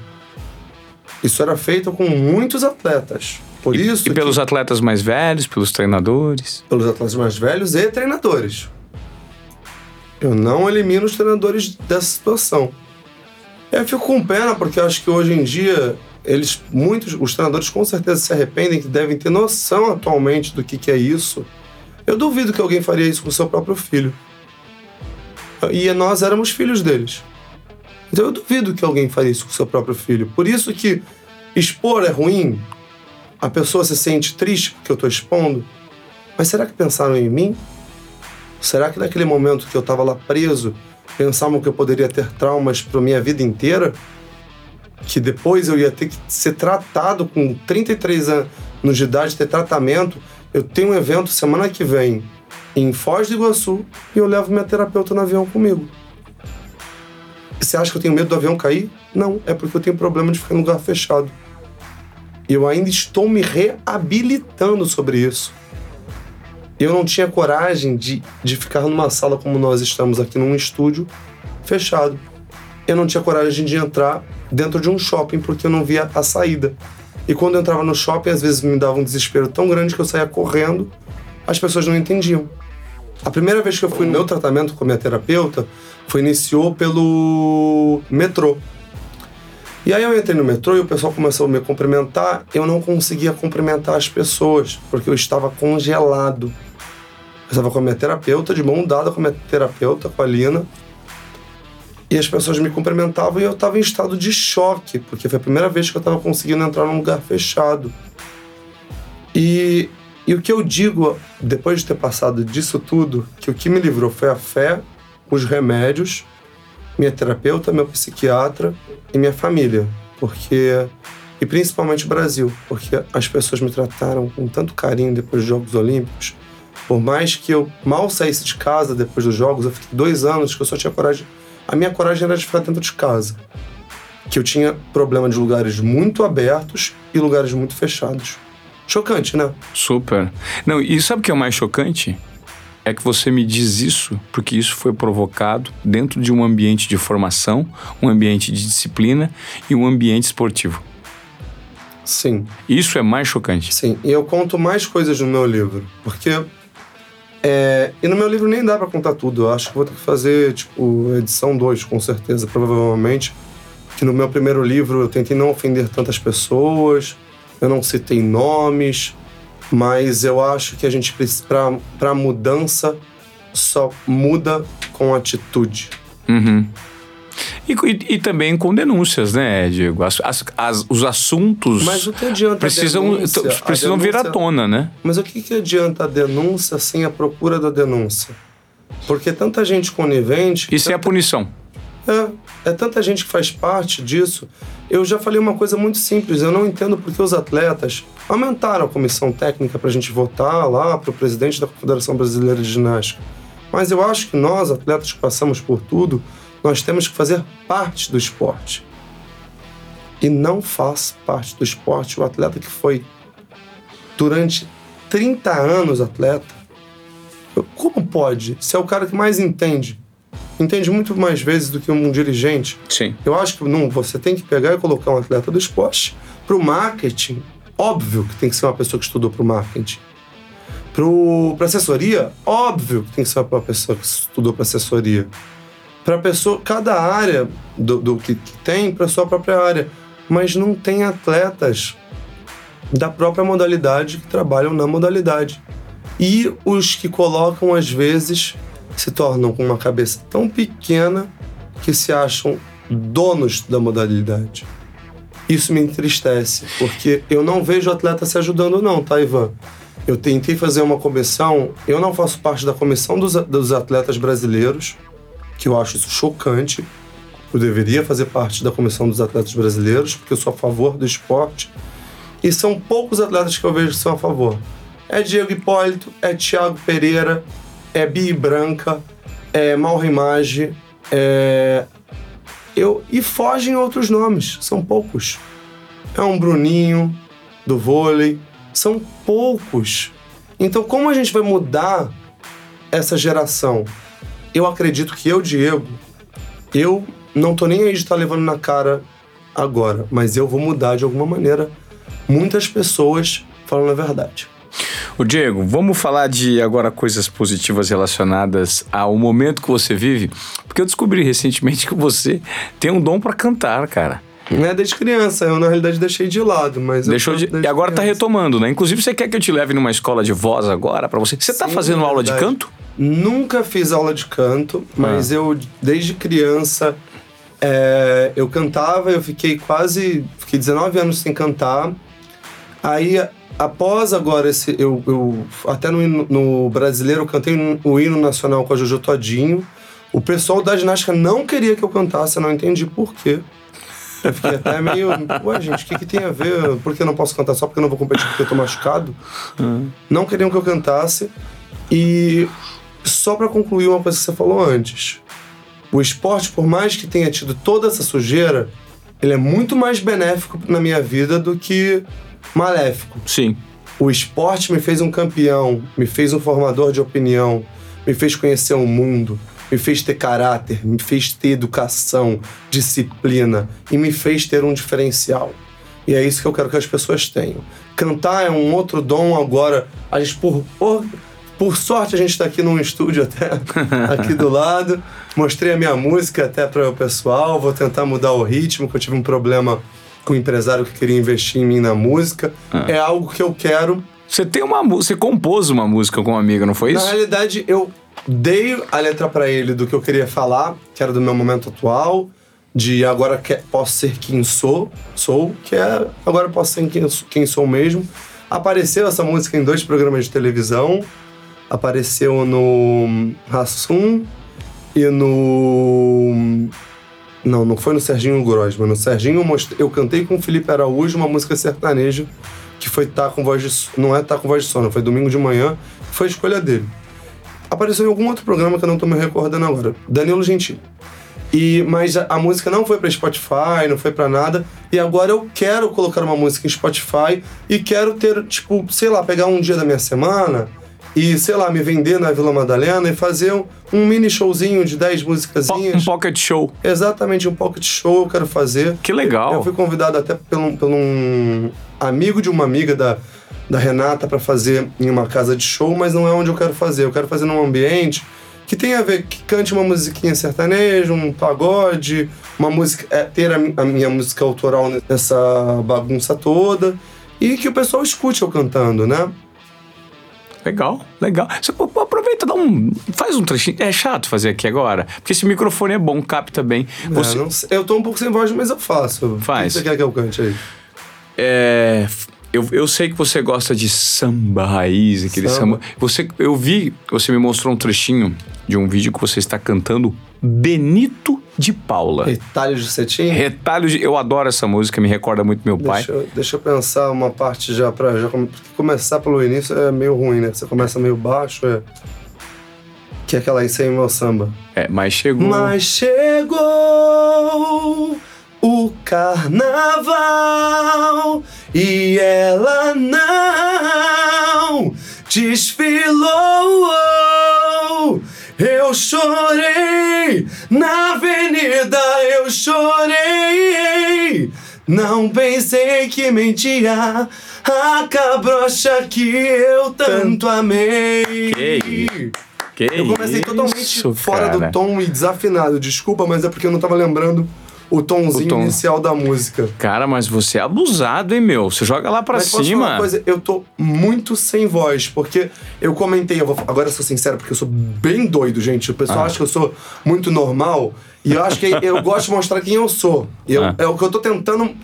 Isso era feito com muitos atletas. Por e, isso. E pelos que, atletas mais velhos, pelos treinadores? Pelos atletas mais velhos e treinadores. Eu não elimino os treinadores dessa situação. Eu fico com pena porque eu acho que hoje em dia eles, muitos, os treinadores com certeza se arrependem que devem ter noção atualmente do que, que é isso. Eu duvido que alguém faria isso com seu próprio filho. E nós éramos filhos deles. Então eu duvido que alguém faria isso com seu próprio filho. Por isso que expor é ruim. A pessoa se sente triste porque eu estou expondo. Mas será que pensaram em mim? Será que naquele momento que eu estava lá preso, pensavam que eu poderia ter traumas para minha vida inteira? Que depois eu ia ter que ser tratado com 33 anos de idade, ter tratamento. Eu tenho um evento semana que vem em Foz do Iguaçu e eu levo minha terapeuta no avião comigo. Você acha que eu tenho medo do avião cair? Não, é porque eu tenho problema de ficar em lugar fechado. Eu ainda estou me reabilitando sobre isso. Eu não tinha coragem de, de ficar numa sala como nós estamos aqui, num estúdio fechado. Eu não tinha coragem de entrar dentro de um shopping porque eu não via a saída. E quando eu entrava no shopping, às vezes me dava um desespero tão grande que eu saía correndo, as pessoas não entendiam. A primeira vez que eu fui no meu tratamento com a minha terapeuta foi iniciou pelo metrô. E aí eu entrei no metrô e o pessoal começou a me cumprimentar. Eu não conseguia cumprimentar as pessoas porque eu estava congelado. Eu estava com a minha terapeuta, de mão dada com a minha terapeuta, com a Lina. E as pessoas me cumprimentavam e eu estava em estado de choque, porque foi a primeira vez que eu estava conseguindo entrar num lugar fechado. E e o que eu digo, depois de ter passado disso tudo, que o que me livrou foi a fé, os remédios, minha terapeuta, meu psiquiatra e minha família. Porque. E principalmente o Brasil, porque as pessoas me trataram com tanto carinho depois dos Jogos Olímpicos. Por mais que eu mal saísse de casa depois dos Jogos, eu fiquei dois anos que eu só tinha coragem. A minha coragem era de ficar dentro de casa. Que eu tinha problema de lugares muito abertos e lugares muito fechados. Chocante, né? Super. Não, e sabe o que é o mais chocante? É que você me diz isso porque isso foi provocado dentro de um ambiente de formação, um ambiente de disciplina e um ambiente esportivo. Sim. Isso é mais chocante. Sim, e eu conto mais coisas no meu livro, porque é, e no meu livro nem dá para contar tudo. Eu acho que vou ter que fazer, tipo, edição 2, com certeza, provavelmente. Que no meu primeiro livro eu tentei não ofender tantas pessoas, eu não citei nomes, mas eu acho que a gente precisa, para mudança, só muda com atitude. Uhum. E, e, e, também com denúncias, né, Diego? As, as, as, os assuntos mas o que adianta precisam, denúncia, precisam denúncia, vir à tona, né? Mas o que, que adianta a denúncia sem a procura da denúncia? Porque tanta gente conivente. Isso tanta... é a punição. É, é tanta gente que faz parte disso. Eu já falei uma coisa muito simples, eu não entendo porque os atletas aumentaram a comissão técnica para a gente votar lá para o presidente da Confederação Brasileira de Ginástica. Mas eu acho que nós, atletas que passamos por tudo, nós temos que fazer parte do esporte. E não faz parte do esporte o atleta que foi durante 30 anos atleta. Como pode? Se é o cara que mais entende entende muito mais vezes do que um dirigente. Sim. Eu acho que não, você tem que pegar e colocar um atleta do esporte para o marketing. Óbvio que tem que ser uma pessoa que estudou para o marketing. Para assessoria, óbvio que tem que ser uma pessoa que estudou para assessoria. Para pessoa, cada área do, do que, que tem para sua própria área, mas não tem atletas da própria modalidade que trabalham na modalidade. E os que colocam às vezes se tornam com uma cabeça tão pequena que se acham donos da modalidade. Isso me entristece, porque eu não vejo atleta se ajudando, não, tá, Ivan? Eu tentei fazer uma comissão, eu não faço parte da comissão dos, dos atletas brasileiros, que eu acho isso chocante. Eu deveria fazer parte da comissão dos atletas brasileiros, porque eu sou a favor do esporte. E são poucos atletas que eu vejo que são a favor. É Diego Hipólito, é Thiago Pereira, é Bi Branca, é Malrimage, é. Eu, e fogem outros nomes, são poucos. É um Bruninho do vôlei, são poucos. Então, como a gente vai mudar essa geração. Eu acredito que eu, Diego, eu não tô nem aí de estar levando na cara agora, mas eu vou mudar de alguma maneira muitas pessoas falando a verdade. O Diego, vamos falar de agora coisas positivas relacionadas ao momento que você vive, porque eu descobri recentemente que você tem um dom para cantar, cara. É desde criança, eu na realidade deixei de lado, mas. Deixou de... E agora tá criança. tá retomando, né? Inclusive, você quer que eu te leve numa escola de voz agora para você? Você tá Sim, fazendo aula de canto? Nunca fiz aula de canto, mas ah. eu, desde criança, é, eu cantava, eu fiquei quase. Fiquei 19 anos sem cantar. Aí, após agora esse. Eu, eu até no, no brasileiro eu cantei o hino nacional com a Jojo Todinho. O pessoal da ginástica não queria que eu cantasse, eu não entendi por quê. Eu fiquei até meio. Ué, gente, o que, que tem a ver? Por que eu não posso cantar só porque eu não vou competir porque eu tô machucado? Uhum. Não queriam que eu cantasse. E só para concluir uma coisa que você falou antes. O esporte, por mais que tenha tido toda essa sujeira, ele é muito mais benéfico na minha vida do que maléfico. Sim. O esporte me fez um campeão, me fez um formador de opinião, me fez conhecer o mundo, me fez ter caráter, me fez ter educação, disciplina e me fez ter um diferencial. E é isso que eu quero que as pessoas tenham. Cantar é um outro dom agora. A gente, por, por, por sorte, a gente está aqui num estúdio até aqui do lado. Mostrei a minha música até para o pessoal. Vou tentar mudar o ritmo, que eu tive um problema com um empresário que queria investir em mim na música. Ah. É algo que eu quero. Você tem uma você compôs uma música com uma amiga, não foi isso? Na realidade, eu dei a letra para ele do que eu queria falar, que era do meu momento atual, de agora que posso ser quem sou, sou, que é agora posso ser quem, quem sou mesmo. Apareceu essa música em dois programas de televisão, apareceu no Rassum e no não, não foi no Serginho Grosman. No Serginho eu, eu cantei com o Felipe Araújo uma música sertaneja que foi Tá com Voz de Não é Tá com Voz de Sono, foi domingo de manhã, foi a escolha dele. Apareceu em algum outro programa que eu não tô me recordando agora. Danilo Gentili. E, mas a, a música não foi para Spotify, não foi para nada. E agora eu quero colocar uma música em Spotify e quero ter, tipo, sei lá, pegar um dia da minha semana e, sei lá, me vender na Vila Madalena e fazer um, um mini showzinho de 10 músicas. Um pocket show. Exatamente, um pocket show eu quero fazer. Que legal. Eu, fui convidado até por um, por um amigo de uma amiga da, da Renata para fazer em uma casa de show, mas não é onde eu quero fazer. Eu quero fazer num ambiente que tenha a ver, que cante uma musiquinha sertaneja, um pagode, uma música, é, ter a, a minha música autoral nessa bagunça toda e que o pessoal escute eu cantando, né? Legal, legal. Você aproveita, dá um. Faz um trechinho. É chato fazer aqui agora. Porque esse microfone é bom, capta bem. Você... Não, não eu tô um pouco sem voz, mas eu faço. Faz. O que você quer que eu cante aí? É. Eu, eu sei que você gosta de samba raiz, aquele samba. samba. Você, eu vi, você me mostrou um trechinho de um vídeo que você está cantando Benito de Paula. Retalhos de Cetim? Retalhos de... Eu adoro essa música, me recorda muito meu pai. Deixa eu, deixa eu pensar uma parte já pra já começar pelo início é meio ruim, né? Você começa meio baixo, é... Que é aquela isso aí, meu samba. É, mas chegou... Mas chegou o carnaval e ela não desfilou eu chorei, na avenida eu chorei. Não pensei que mentia a cabrocha que eu tanto amei. Que, que eu comecei totalmente isso, fora cara. do tom e desafinado. Desculpa, mas é porque eu não tava lembrando o tomzinho o tom. inicial da música. Cara, mas você é abusado, hein, meu? Você joga lá pra mas cima. uma coisa? Eu tô muito sem voz, porque eu comentei, eu vou, agora eu sou sincero, porque eu sou bem doido, gente. O pessoal ah. acha que eu sou muito normal. E eu acho que eu gosto de mostrar quem eu sou. Eu, ah. É o que eu tô tentando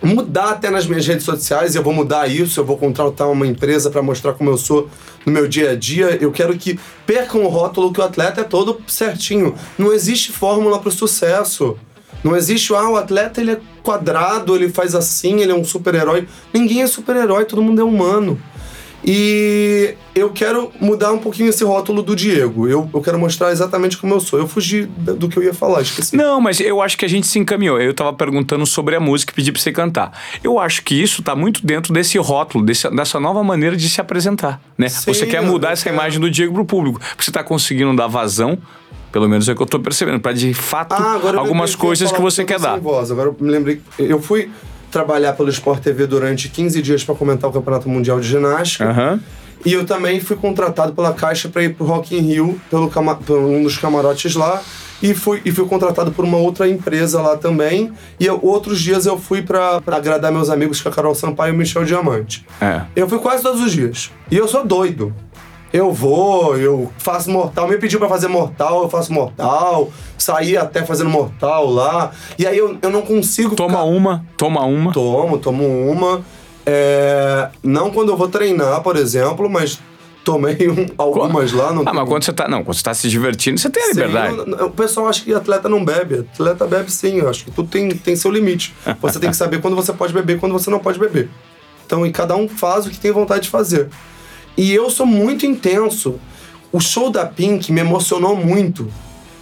mudar até nas minhas redes sociais, eu vou mudar isso, eu vou contratar uma empresa para mostrar como eu sou no meu dia a dia. Eu quero que percam o rótulo que o atleta é todo certinho. Não existe fórmula para o sucesso. Não existe, ah, o atleta ele é quadrado, ele faz assim, ele é um super-herói. Ninguém é super-herói, todo mundo é humano. E eu quero mudar um pouquinho esse rótulo do Diego. Eu, eu quero mostrar exatamente como eu sou. Eu fugi do que eu ia falar, esqueci. Não, mas eu acho que a gente se encaminhou. Eu tava perguntando sobre a música e pedi pra você cantar. Eu acho que isso tá muito dentro desse rótulo, desse, dessa nova maneira de se apresentar, né? Sim, você quer mudar essa quero. imagem do Diego pro público. Porque você tá conseguindo dar vazão, pelo menos é o que eu tô percebendo, pra de fato Ah, algumas coisas que você quer dar. Voz. Agora eu me lembrei. Eu fui trabalhar pelo Sport TV durante 15 dias para comentar o Campeonato Mundial de Ginástica. Aham. E eu também fui contratado pela Caixa para ir pro Rock in Rio, pelo, cama- um dos camarotes lá. E fui, e fui contratado por uma outra empresa lá também. E eu- outros dias eu fui para agradar meus amigos, que é a Carol Sampaio e o Michel Diamante. É. Eu fui quase todos os dias. E eu sou doido. Eu vou, eu faço mortal. Me pediu pra fazer mortal, eu faço mortal. Saí até fazendo mortal lá. E aí eu, eu não consigo. Toma ficar- uma, toma uma. Tomo, tomo uma. É, Não quando eu vou treinar, por exemplo, mas tomei um- algumas lá. Não Ah, mas quando você tá. Não, quando você tá se divertindo, você tem a Sim, liberdade. não- não- o pessoal acha que atleta não bebe. Atleta bebe sim. Eu acho que tudo tem, tem seu limite. Você tem que saber quando você pode beber e quando você não pode beber. Então, e cada um faz o que tem vontade de fazer. E eu sou muito intenso. O show da Pink me emocionou muito.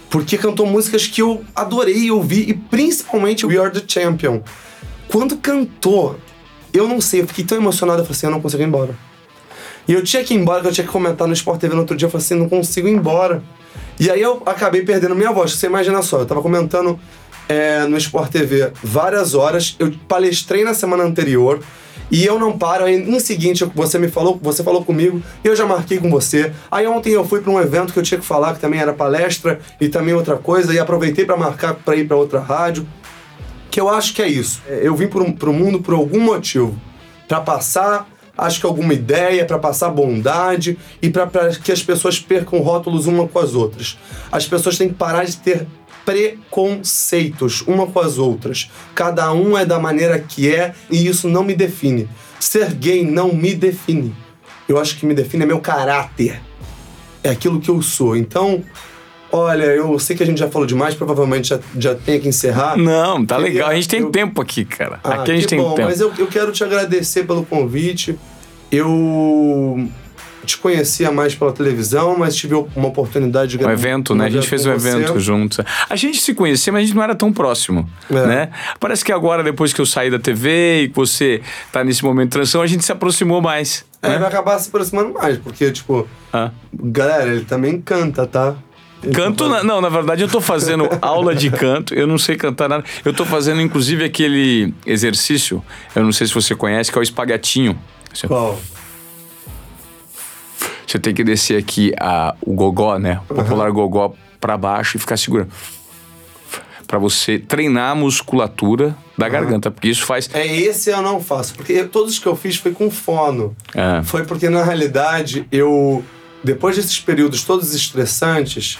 Porque cantou músicas que eu adorei ouvir. E principalmente We Are The Champion. Quando cantou, eu não sei, eu fiquei tão emocionado. Eu falei assim, eu não consigo ir embora. E eu tinha que ir embora, que eu tinha que comentar no Sport TV no outro dia. Eu falei assim, não consigo ir embora. E aí eu acabei perdendo minha voz. Você imagina só, eu tava comentando é, no Sport TV várias horas. Eu palestrei na semana anterior. E eu não paro, aí no seguinte você me falou, você falou comigo, eu já marquei com você. Aí ontem eu fui para um evento que eu tinha que falar, que também era palestra e também outra coisa, e aproveitei para marcar para ir para outra rádio. Que eu acho que é isso. É, Eu vim pro, pro mundo por algum motivo. Para passar, acho que alguma ideia, para passar bondade e para que as pessoas percam rótulos uma com as outras. As pessoas têm que parar de ter preconceitos uma com as outras. Cada um é da maneira que é e isso não me define. Ser gay não me define. Eu acho que me define é meu caráter. É aquilo que eu sou. Então, olha, eu sei que a gente já falou demais, provavelmente já, já tem que encerrar. Não, tá legal. A gente tem eu- tempo aqui, cara. Ah, aqui a gente tem bom, tempo. Mas eu, eu quero te agradecer pelo convite. Eu te conhecia mais pela televisão, mas tive uma oportunidade de Um evento, né? A gente fez um você. evento juntos. A gente se conhecia, mas a gente não era tão próximo, É. né? Parece que agora, depois que eu saí da TV e que você tá nesse momento de transição, a gente se aproximou mais. É, né? vai acabar se aproximando mais, porque, tipo, Ah. galera, ele também canta, tá? Canto, na- não, na verdade eu tô fazendo aula de canto, eu não sei cantar nada. Eu tô fazendo inclusive aquele exercício, eu não sei se você conhece, que é o espaguetinho. Assim, Qual? Você tem que descer aqui a, o gogó, né? O popular gogó pra baixo e ficar segurando. Pra você treinar a musculatura da garganta, porque isso faz. É esse eu não faço, porque todos que eu fiz foi com fono. É. Foi porque, na realidade, eu, depois desses períodos todos estressantes,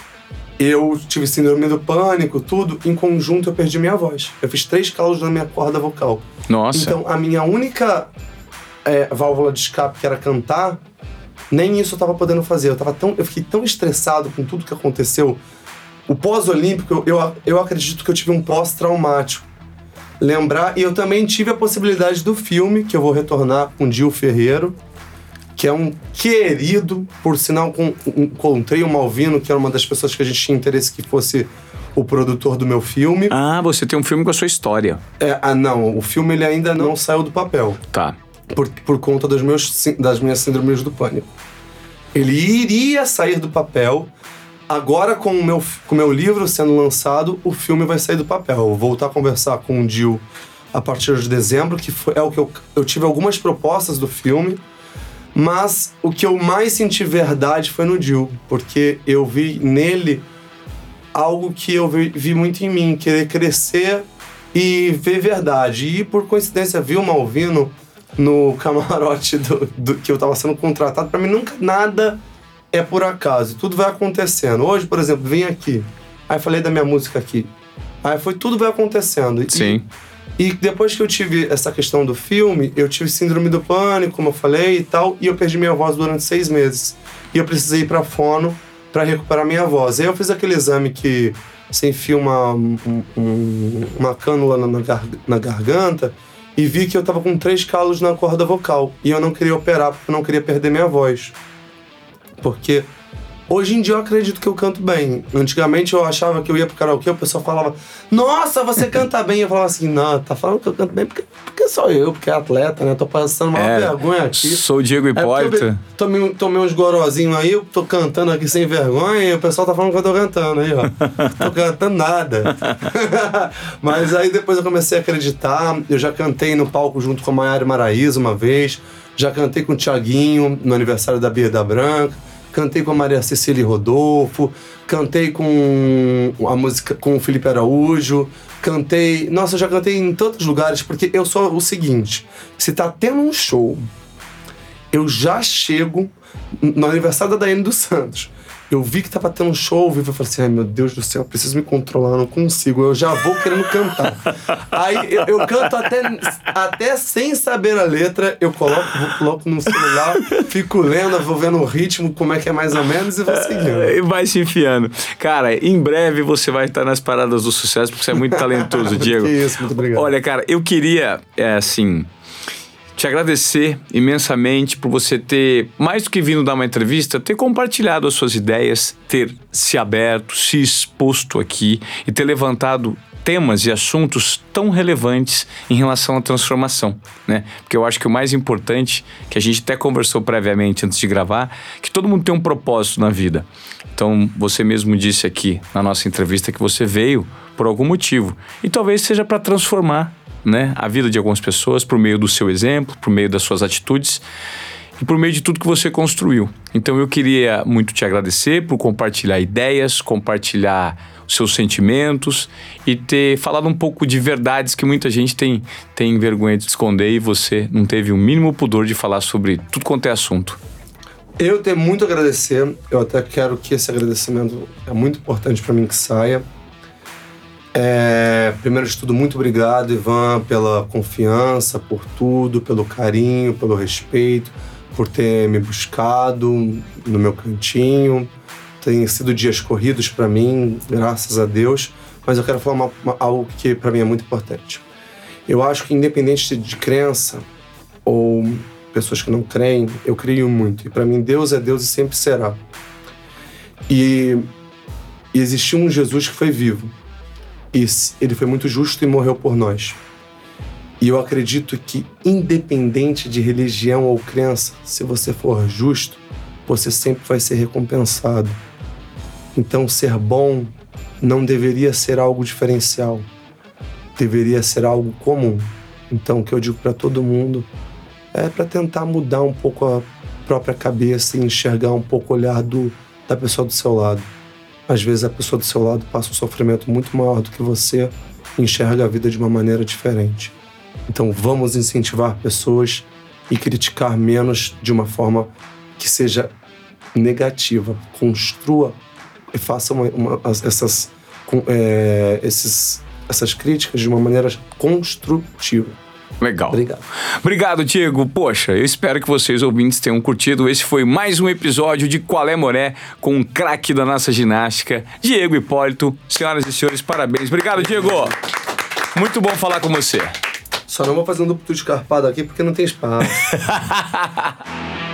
eu tive síndrome do pânico, tudo, em conjunto eu perdi minha voz. Eu fiz três calos na minha corda vocal. Nossa. Então, a minha única é, válvula de escape, que era cantar, nem isso eu tava podendo fazer. Eu, tava tão, eu fiquei tão estressado com tudo que aconteceu. O pós-olímpico, eu, eu, eu acredito que eu tive um pós-traumático. Lembrar, e eu também tive a possibilidade do filme, que eu vou retornar com Gil Ferreiro, que é um querido, por sinal, com, encontrei o Malvino, que era uma das pessoas que a gente tinha interesse que fosse o produtor do meu filme. Ah, você tem um filme com a sua história. É, ah, não, o filme ele ainda não saiu do papel Tá. Por, por conta meus, das minhas síndromes do pânico. Ele iria sair do papel. Agora, com o meu, com meu livro sendo lançado, o filme vai sair do papel. Eu vou voltar a conversar com o Dil a partir de dezembro, que foi, é o que eu, eu tive algumas propostas do filme, mas o que eu mais senti verdade foi no Dil, porque eu vi nele algo que eu vi, vi muito em mim, querer crescer e ver verdade. E por coincidência, vi o Malvino no camarote do, do- que eu tava sendo contratado. Pra mim, nunca nada é por acaso. Tudo vai acontecendo. Hoje, por exemplo, vim aqui. Aí falei da minha música aqui. Aí foi tudo vai acontecendo. E- Sim. e depois que eu tive essa questão do filme, eu tive síndrome do pânico, como eu falei e tal, e eu perdi minha voz durante seis meses. E eu precisei ir pra fono pra recuperar minha voz. Aí eu fiz aquele exame que você enfia uma, um- um- uma cânula na, na garganta e vi que eu tava com três calos na corda vocal. E eu não queria operar porque eu não queria perder minha voz. Porque Hoje em dia eu acredito que eu canto bem. Antigamente eu achava que eu ia pro karaokê, o pessoal falava, nossa, você canta bem. Eu falava assim, não, tá falando que eu canto bem porque, porque sou eu, porque é atleta, né? Tô passando uma é, vergonha aqui. Sou o Diego Hipólito. É tomei, tomei uns gorozinhos aí, eu tô cantando aqui sem vergonha e o pessoal tá falando que eu tô cantando aí, ó. tô cantando nada. Mas aí depois eu comecei a acreditar. Eu já cantei no palco junto com a Maiara Maraíza uma vez. Já cantei com o Tiaguinho no aniversário da Bia da Branca cantei com a Maria Cecília Rodolfo, cantei com a música com o Felipe Araújo, cantei. Nossa, já cantei em tantos lugares, porque eu sou o seguinte: se tá tendo um show, eu já chego no aniversário da Daiane dos Santos. Eu vi que tava tendo um show ao vivo. Eu falei assim: ai meu Deus do céu, preciso me controlar, não consigo. Eu já vou querendo cantar. Aí eu, eu, canto até, até sem saber a letra. Eu coloco, vou, coloco no celular, fico lendo, vou vendo o ritmo, como é que é mais ou menos e vou seguindo. E vai se enfiando. Cara, em breve você vai estar nas paradas do sucesso, porque você é muito talentoso, Diego. que isso, muito obrigado. Olha, cara, eu queria, é, assim te agradecer imensamente por você ter, mais do que vindo dar uma entrevista, ter compartilhado as suas ideias, ter se aberto, se exposto aqui e ter levantado temas e assuntos tão relevantes em relação à transformação, né? Porque eu acho que o mais importante, que a gente até conversou previamente antes de gravar, que todo mundo tem um propósito na vida. Então, você mesmo disse aqui na nossa entrevista que você veio por algum motivo e talvez seja para transformar né, a vida de algumas pessoas por meio do seu exemplo, por meio das suas atitudes e por meio de tudo que você construiu. Então eu queria muito te agradecer por compartilhar ideias, compartilhar seus sentimentos e ter falado um pouco de verdades que muita gente tem, tem vergonha de esconder e você não teve o mínimo pudor de falar sobre tudo quanto é assunto. Eu tenho muito a agradecer, eu até quero que esse agradecimento é muito importante para mim que saia. É, primeiro de tudo, muito obrigado, Ivan, pela confiança, por tudo, pelo carinho, pelo respeito, por ter me buscado no meu cantinho. Tem sido dias corridos para mim, graças a Deus, mas eu quero falar uma, uma, algo que para mim é muito importante. Eu acho que, independente de crença ou pessoas que não creem, eu creio muito. E para mim, Deus é Deus e sempre será. E, e existiu um Jesus que foi vivo e ele foi muito justo e morreu por nós. E eu acredito que, independente de religião ou crença, se você for justo, você sempre vai ser recompensado. Então, ser bom não deveria ser algo diferencial, deveria ser algo comum. Então, o que eu digo para todo mundo é para tentar mudar um pouco a própria cabeça e enxergar um pouco o olhar do, da pessoa do seu lado. Às vezes a pessoa do seu lado passa um sofrimento muito maior do que você e enxerga a vida de uma maneira diferente. Então vamos incentivar pessoas e criticar menos de uma forma que seja negativa. Construa e faça uma, uma, essas, é, esses, essas críticas de uma maneira construtiva. Legal. Obrigado. Obrigado, Diego. Poxa, eu espero que vocês ouvintes tenham curtido. Esse foi mais um episódio de Qual é Moré com um craque da nossa ginástica, Diego Hipólito. Senhoras e senhores, parabéns. Obrigado, Diego. Muito bom falar com você. Só não vou fazer um duplo escarpado aqui porque não tem espaço.